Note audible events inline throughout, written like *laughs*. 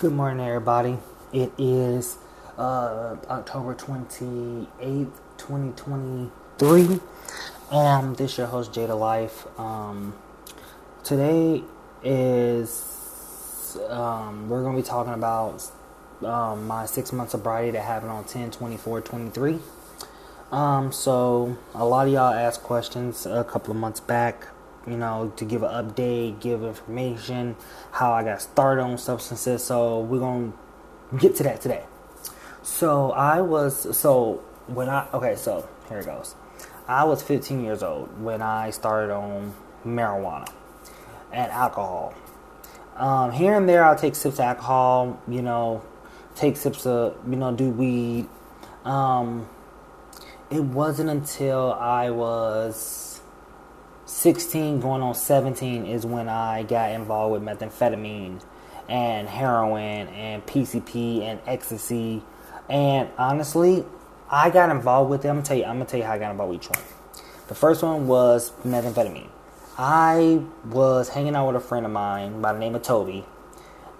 Good morning, everybody. It is uh, October 28th, 2023. And this your host, Jayida Life. Um, today is, um, we're going to be talking about um, my six month sobriety that happened on 10 24 23. Um, so, a lot of y'all asked questions a couple of months back you know, to give an update, give information, how I got started on substances. So we're gonna get to that today. So I was so when I okay, so here it goes. I was 15 years old when I started on marijuana and alcohol. Um, here and there, I'll take sips of alcohol. You know, take sips of you know, do weed. Um, it wasn't until I was 16 going on 17 is when I got involved with methamphetamine and heroin and PCP and ecstasy. And honestly, I got involved with them. I'm gonna tell you, I'm gonna tell you how I got involved with each one. The first one was methamphetamine. I was hanging out with a friend of mine by the name of Toby,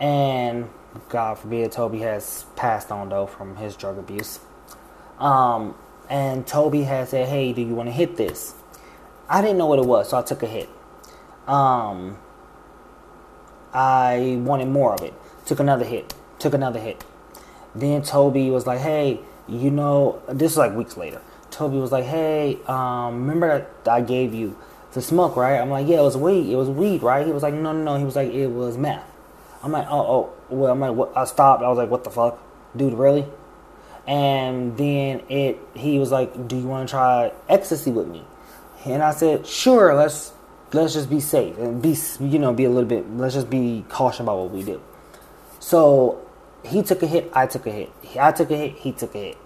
and God forbid Toby has passed on though from his drug abuse. Um, and Toby had said, "Hey, do you want to hit this?" I didn't know what it was, so I took a hit. Um, I wanted more of it. Took another hit. Took another hit. Then Toby was like, "Hey, you know," this is like weeks later. Toby was like, "Hey, um, remember that I gave you to smoke, right?" I'm like, "Yeah, it was weed. It was weed, right?" He was like, "No, no, no." He was like, "It was meth." I'm like, "Oh, oh." Well, I'm like, what? I stopped. I was like, "What the fuck, dude? Really?" And then it. He was like, "Do you want to try ecstasy with me?" And I said, sure, let's let's just be safe and be you know be a little bit. Let's just be cautious about what we do. So he took a hit, I took a hit. I took a hit, he took a hit.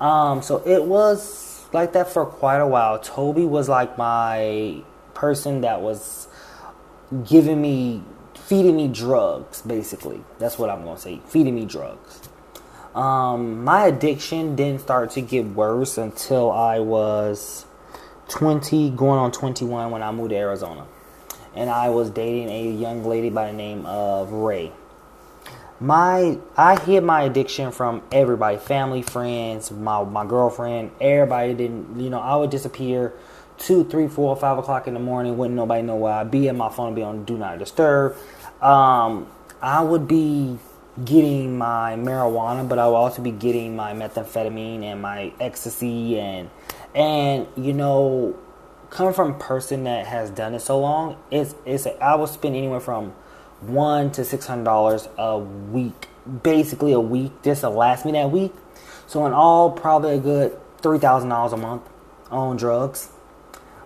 Um, so it was like that for quite a while. Toby was like my person that was giving me, feeding me drugs, basically. That's what I'm gonna say, feeding me drugs. Um, my addiction didn't start to get worse until I was 20, going on 21 when I moved to Arizona. And I was dating a young lady by the name of Ray. My I hid my addiction from everybody, family, friends, my my girlfriend, everybody didn't you know, I would disappear two, three, four, five o'clock in the morning, wouldn't nobody know where I'd be and my phone would be on do not disturb. Um, I would be getting my marijuana, but I would also be getting my methamphetamine and my ecstasy and and you know, coming from a person that has done it so long, it's it's a, I will spend anywhere from one to six hundred dollars a week, basically a week, just to last me that week. So in all, probably a good three thousand dollars a month on drugs.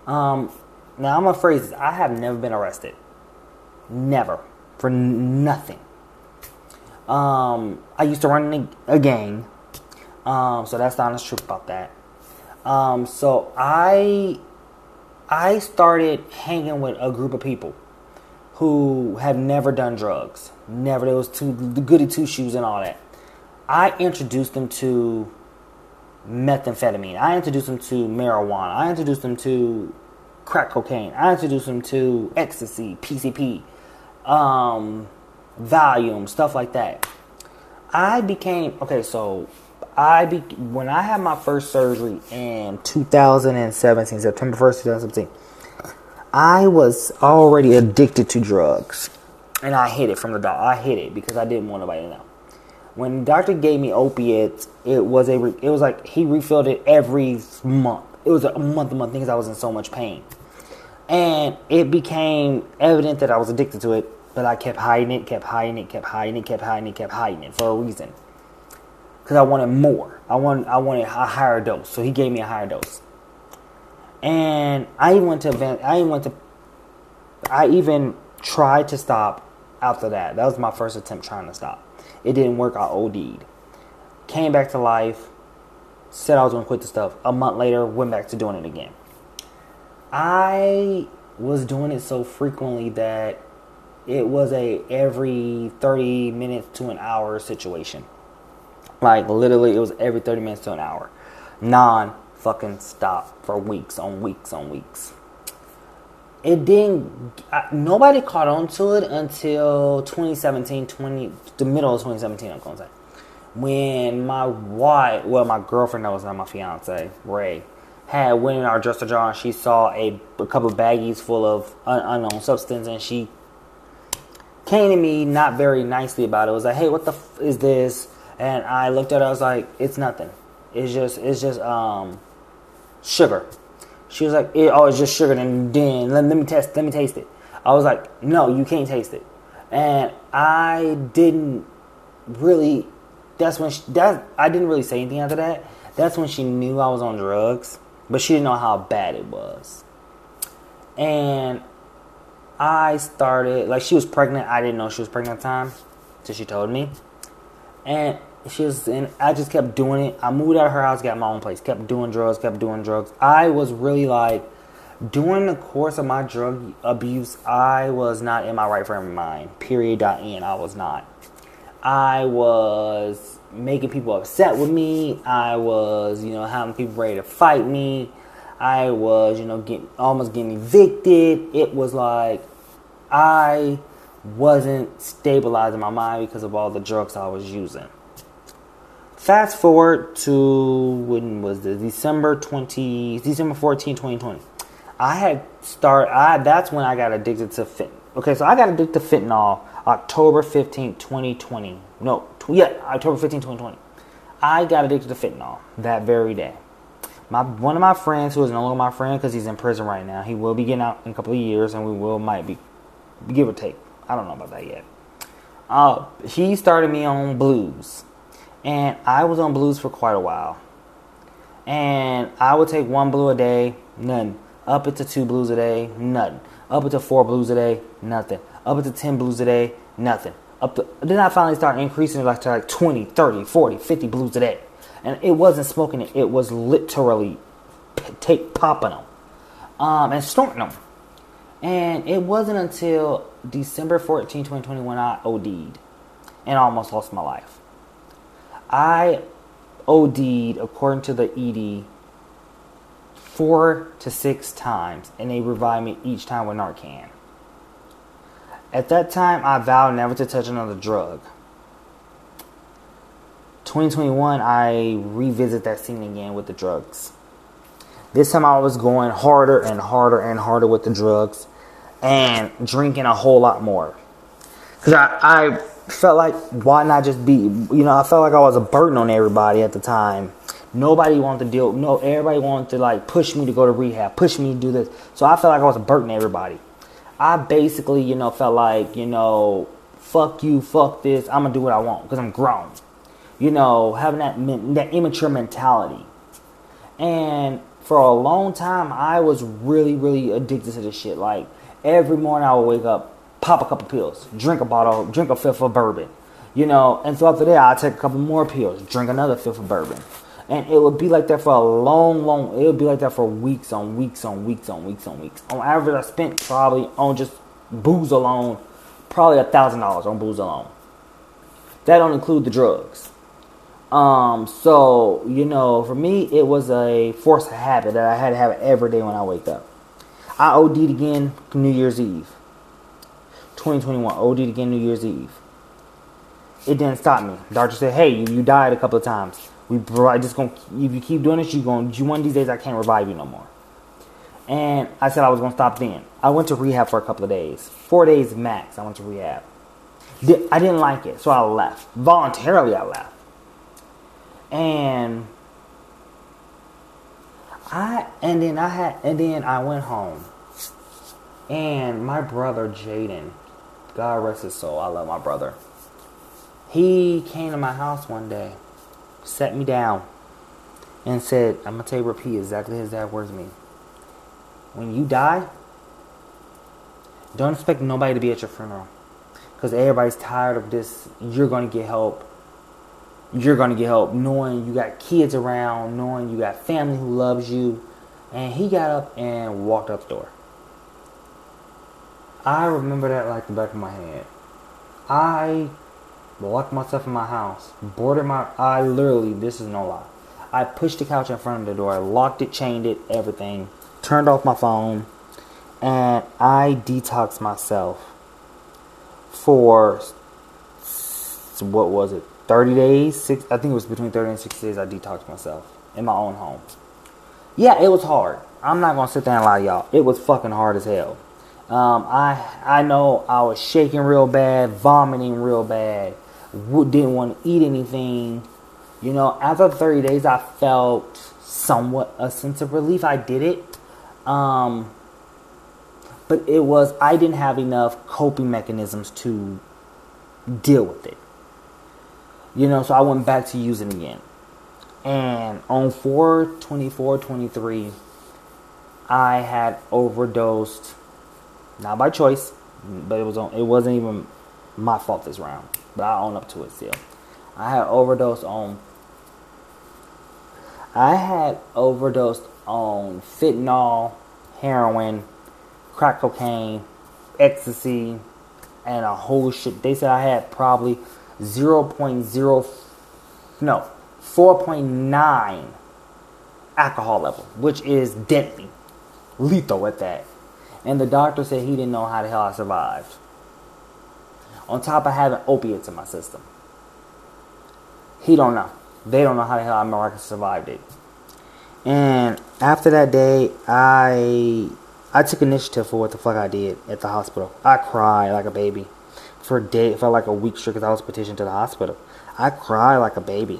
Um, now I'm gonna phrase this: I have never been arrested, never for nothing. Um, I used to run a, gang, um, so that's the honest truth about that. Um, so I I started hanging with a group of people who have never done drugs. Never there was two the goody two shoes and all that. I introduced them to methamphetamine. I introduced them to marijuana. I introduced them to crack cocaine. I introduced them to ecstasy, PCP, um, Valium, stuff like that. I became okay. So I be when I had my first surgery in 2017, September 1st, 2017. I was already addicted to drugs, and I hid it from the doctor. I hid it because I didn't want nobody to know. When the doctor gave me opiates, it was a it was like he refilled it every month. It was a month to month thing because I was in so much pain, and it became evident that I was addicted to it. But I kept hiding it, kept hiding it, kept hiding it, kept hiding it, kept hiding it for a reason because I wanted more. I wanted I wanted a higher dose, so he gave me a higher dose. And I even went to event. I even went to. I even tried to stop after that. That was my first attempt trying to stop. It didn't work. I OD'd. Came back to life. Said I was going to quit the stuff. A month later, went back to doing it again. I was doing it so frequently that it was a every 30 minutes to an hour situation. Like literally, it was every 30 minutes to an hour, non fucking stop for weeks on weeks on weeks. it didn't. I, nobody caught on to it until 2017, 20 the middle of 2017. I'm gonna say when my wife, well, my girlfriend that was not my fiance, Ray, had went in our dresser drawer and she saw a, a couple baggies full of un, unknown substance, and she came to me not very nicely about it. it was like, hey, what the f- is this? And I looked at it. I was like, it's nothing. It's just, it's just um, sugar. She was like, it, oh, it's just sugar. And then let, let me test, let me taste it. I was like, no, you can't taste it. And I didn't really. That's when she, that I didn't really say anything after that. That's when she knew I was on drugs, but she didn't know how bad it was. And I started like she was pregnant. I didn't know she was pregnant at the time, so she told me. And she was, and I just kept doing it. I moved out of her house, got my own place, kept doing drugs, kept doing drugs. I was really like, during the course of my drug abuse, I was not in my right frame of mind. Period. Dot end. I was not. I was making people upset with me. I was, you know, having people ready to fight me. I was, you know, getting almost getting evicted. It was like I wasn't stabilizing my mind because of all the drugs I was using. Fast forward to when was the December 20 December 14 2020. I had start I that's when I got addicted to fit. Okay, so I got addicted to fentanyl October 15, 2020. No, tw- yeah, October 15, 2020. I got addicted to fentanyl that very day. My one of my friends, who is no longer my friend because he's in prison right now, he will be getting out in a couple of years, and we will might be give or take. I don't know about that yet. Uh, he started me on blues, and I was on blues for quite a while. And I would take one blue a day, none. Up into two blues a day, nothing. Up into four blues a day, nothing. Up into 10 blues a day, nothing. Up to, then I finally started increasing it like to like 20, 30, 40, 50 blues a day. And it wasn't smoking it, it was literally p- take popping them um, and snorting them. And it wasn't until December 14, 2021, I OD'd and almost lost my life. I OD'd, according to the ED, four to six times, and they revived me each time with Narcan. At that time, I vowed never to touch another drug. 2021, I revisit that scene again with the drugs. This time I was going harder and harder and harder with the drugs and drinking a whole lot more. Because I, I felt like, why not just be, you know, I felt like I was a burden on everybody at the time. Nobody wanted to deal, no, everybody wanted to like push me to go to rehab, push me to do this. So I felt like I was a burden to everybody. I basically, you know, felt like, you know, fuck you, fuck this, I'm gonna do what I want because I'm grown. You know, having that that immature mentality. And for a long time, I was really, really addicted to this shit. Like every morning, I would wake up, pop a couple pills, drink a bottle, drink a fifth of bourbon, you know. And so after that, I'd take a couple more pills, drink another fifth of bourbon, and it would be like that for a long, long. It would be like that for weeks on weeks on weeks on weeks on weeks. On average, I spent probably on just booze alone, probably a thousand dollars on booze alone. That don't include the drugs. Um, so you know, for me, it was a force of habit that I had to have every day when I wake up. I OD'd again New Year's Eve. 2021, OD'd again New Year's Eve. It didn't stop me. Doctor said, "Hey, you, you died a couple of times. We just gonna if you keep doing this, you gonna you one of these days I can't revive you no more." And I said I was gonna stop then. I went to rehab for a couple of days, four days max. I went to rehab. I didn't like it, so I left voluntarily. I left and I and then I had and then I went home, and my brother Jaden, God rest his soul, I love my brother. He came to my house one day, set me down, and said, "I'm gonna tell you repeat exactly his dad words to me. When you die, don't expect nobody to be at your funeral, because everybody's tired of this. You're gonna get help." you're going to get help knowing you got kids around, knowing you got family who loves you. And he got up and walked up the door. I remember that like the back of my head. I locked myself in my house, boarded my. I literally, this is no lie. I pushed the couch in front of the door, locked it, chained it, everything, turned off my phone, and I detoxed myself for what was it, 30 days? Six, I think it was between 30 and 60 days I detoxed myself in my own home. Yeah, it was hard. I'm not gonna sit there and lie, y'all. It was fucking hard as hell. Um, I I know I was shaking real bad, vomiting real bad, didn't want to eat anything. You know, after 30 days, I felt somewhat a sense of relief. I did it. Um, but it was, I didn't have enough coping mechanisms to deal with it. You know, so I went back to using again. And on 4 24 23, I had overdosed, not by choice, but it was on, it wasn't even my fault this round, but I own up to it still. I had overdosed on I had overdosed on fentanyl, heroin, crack cocaine, ecstasy, and a whole shit. They said I had probably 0.0, no, 4.9 alcohol level, which is deadly, lethal at that. And the doctor said he didn't know how the hell I survived. On top of having opiates in my system. He don't know. They don't know how the hell I miraculously survived it. And after that day, I I took initiative for what the fuck I did at the hospital. I cried like a baby for a day. Felt like a week straight because I was petitioned to the hospital. I cried like a baby.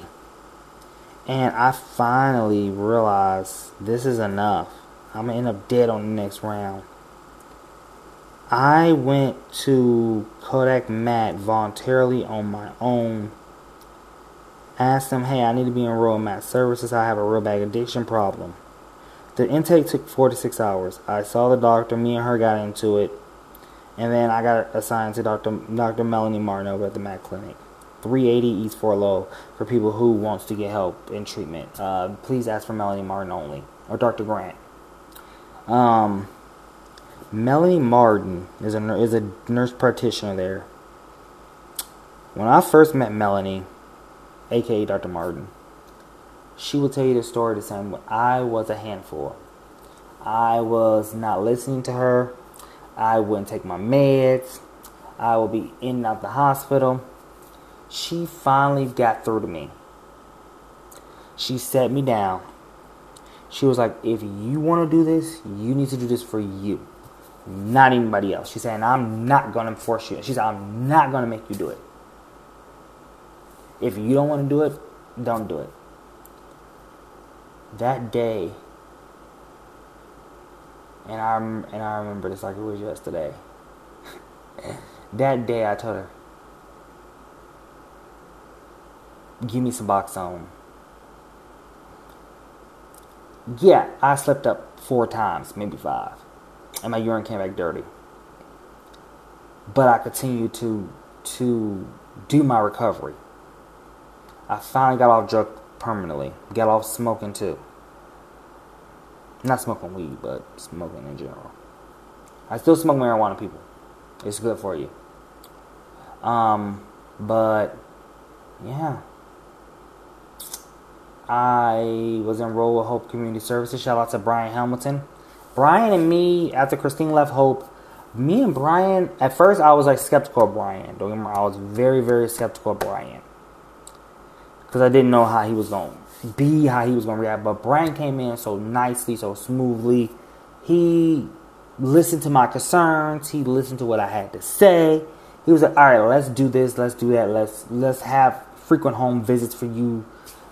And I finally realized this is enough. I'm gonna end up dead on the next round. I went to CODAC Mat voluntarily on my own Asked them, hey, I need to be enrolled in Mat Services. I have a real bad addiction problem. The intake took four to six hours. I saw the doctor. Me and her got into it. And then I got assigned to Dr. Dr. Melanie Martin over at the Mat Clinic. 380 East Fort Lowell for people who wants to get help in treatment. Uh, please ask for Melanie Martin only or Dr. Grant. Um, Melanie Martin is a is a nurse practitioner there. When I first met Melanie, aka Dr. Martin. She will tell you the story the same way. I was a handful. I was not listening to her. I wouldn't take my meds. I would be in and out the hospital. She finally got through to me. She sat me down. She was like, if you want to do this, you need to do this for you, not anybody else. She's saying, I'm not going to force you. She said, I'm not going to make you do it. If you don't want to do it, don't do it. That day, and I and I remember this like it was yesterday. *laughs* that day, I told her, "Give me Suboxone. Yeah, I slept up four times, maybe five, and my urine came back dirty. But I continued to to do my recovery. I finally got off drug permanently. Got off smoking too. Not smoking weed, but smoking in general. I still smoke marijuana, people. It's good for you. Um, but yeah. I was enrolled with Hope Community Services. Shout out to Brian Hamilton. Brian and me, after Christine left Hope, me and Brian, at first I was like skeptical of Brian. Don't get me wrong, I was very, very skeptical of Brian because I didn't know how he was going to be, how he was going to react. But Brian came in so nicely, so smoothly. He listened to my concerns. He listened to what I had to say. He was like, "All right, let's do this. Let's do that. Let's let's have frequent home visits for you."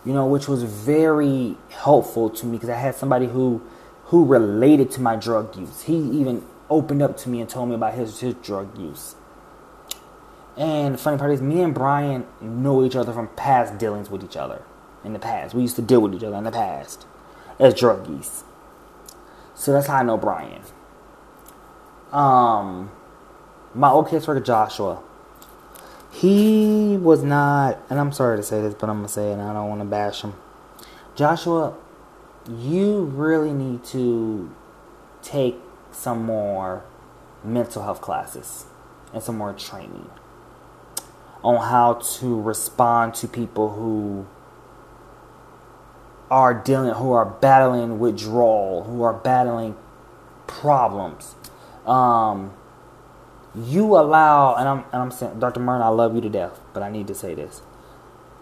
You know, which was very helpful to me because I had somebody who who related to my drug use. He even opened up to me and told me about his his drug use. And funny part is, me and Brian know each other from past dealings with each other. In the past, we used to deal with each other in the past as druggies. So that's how I know Brian. Um, my old caseworker Joshua. He was not, and I'm sorry to say this, but I'm gonna say it. and I don't want to bash him. Joshua, you really need to take some more mental health classes and some more training on how to respond to people who are dealing who are battling withdrawal, who are battling problems, um, you allow, and I'm, and I'm saying, Dr. Martin, I love you to death, but I need to say this.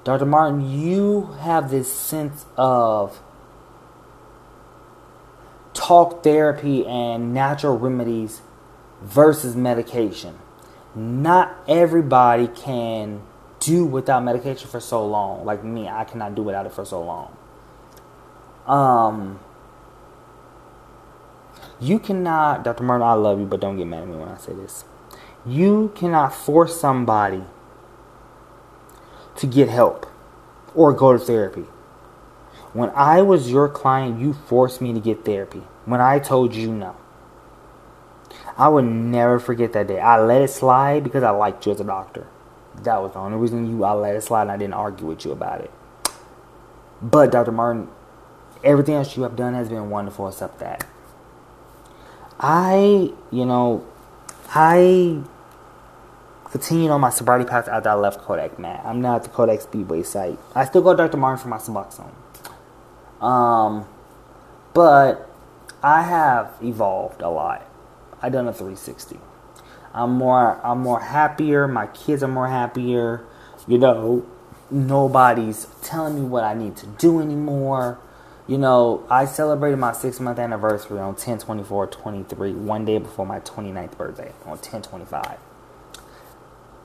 Dr. Martin, you have this sense of talk therapy and natural remedies versus medication. Not everybody can do without medication for so long. Like me, I cannot do without it for so long. Um, you cannot, Dr. Martin, I love you, but don't get mad at me when I say this. You cannot force somebody to get help or go to therapy. When I was your client, you forced me to get therapy. When I told you no. I would never forget that day. I let it slide because I liked you as a doctor. That was the only reason you I let it slide and I didn't argue with you about it. But Dr. Martin, everything else you have done has been wonderful except that. I, you know, I continued on my sobriety path after I left CODAC, man. I'm now at the CODAC Speedway site. I still go to Dr. Martin for my Suboxone. Um, but I have evolved a lot. I done a 360. I'm more I'm more happier. My kids are more happier. You know, nobody's telling me what I need to do anymore. You know, I celebrated my six month anniversary on 10 24 23, one day before my 29th birthday on 10 25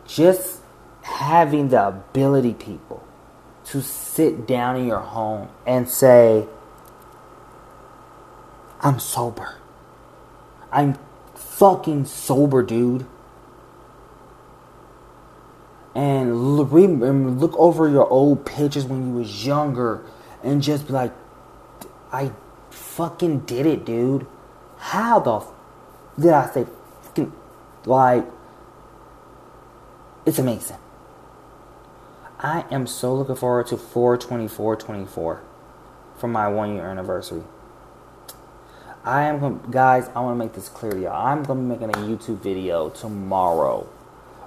just having the ability, people, to sit down in your home and say, I'm sober. I'm fucking sober, dude. And look, over your old pictures when you was younger and just be like, I fucking did it, dude. How the f- did I say fucking, like, it's amazing. I am so looking forward to 42424 for my one year anniversary. I am gonna, guys, I want to make this clear to y'all. I'm to be making a YouTube video tomorrow.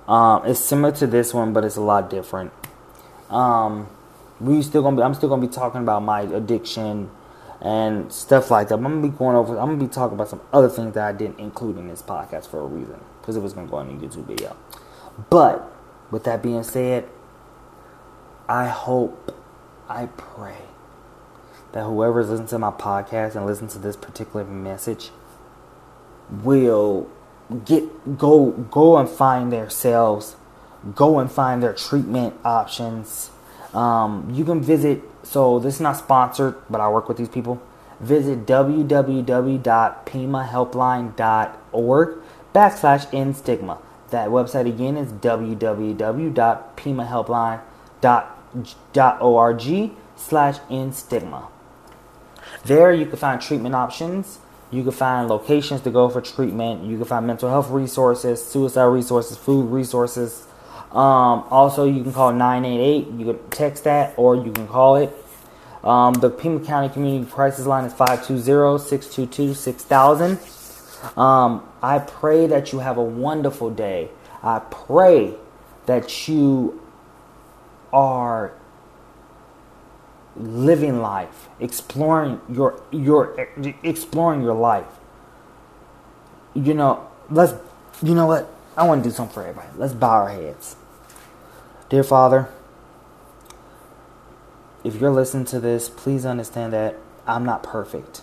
Um, it's similar to this one, but it's a lot different. Um, we still gonna be. I'm still gonna be talking about my addiction and stuff like that. I'm gonna be going over. I'm gonna be talking about some other things that I didn't include in this podcast for a reason because it was gonna go on a YouTube video. But with that being said, I hope, I pray that whoever's listening to my podcast and listen to this particular message will get go go and find themselves, go and find their treatment options. Um, you can visit. So this is not sponsored, but I work with these people. Visit www.pimahelpline.org backslash in stigma. That website again is www.pimahelpline.org slash in stigma. There you can find treatment options. You can find locations to go for treatment. You can find mental health resources, suicide resources, food resources. Um, also, you can call 988. You can text that or you can call it. Um, the Pima County Community Crisis Line is 520 622 6000. Um, I pray that you have a wonderful day. I pray that you are living life, exploring your your exploring your life. You know, let's you know what? I want to do something for everybody. Let's bow our heads. Dear Father, if you're listening to this, please understand that I'm not perfect.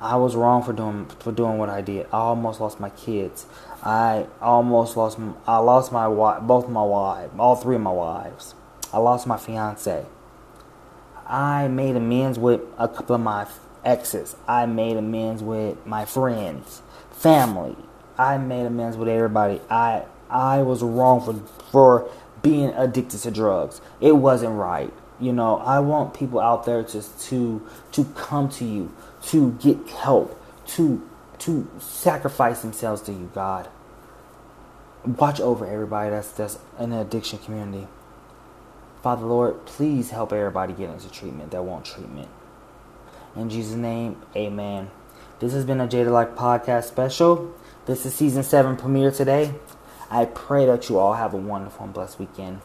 I was wrong for doing for doing what I did. I almost lost my kids. I almost lost. I lost my wife, both my wives, all three of my wives. I lost my fiance. I made amends with a couple of my exes. I made amends with my friends, family. I made amends with everybody. I I was wrong for for being addicted to drugs. It wasn't right. You know, I want people out there just to to come to you to get help, to to sacrifice themselves to you, God. Watch over everybody that's that's in the addiction community. Father Lord, please help everybody get into treatment that want treatment. In Jesus' name, amen. This has been a Jayida Like podcast special. This is season seven premiere today. I pray that you all have a wonderful and blessed weekend.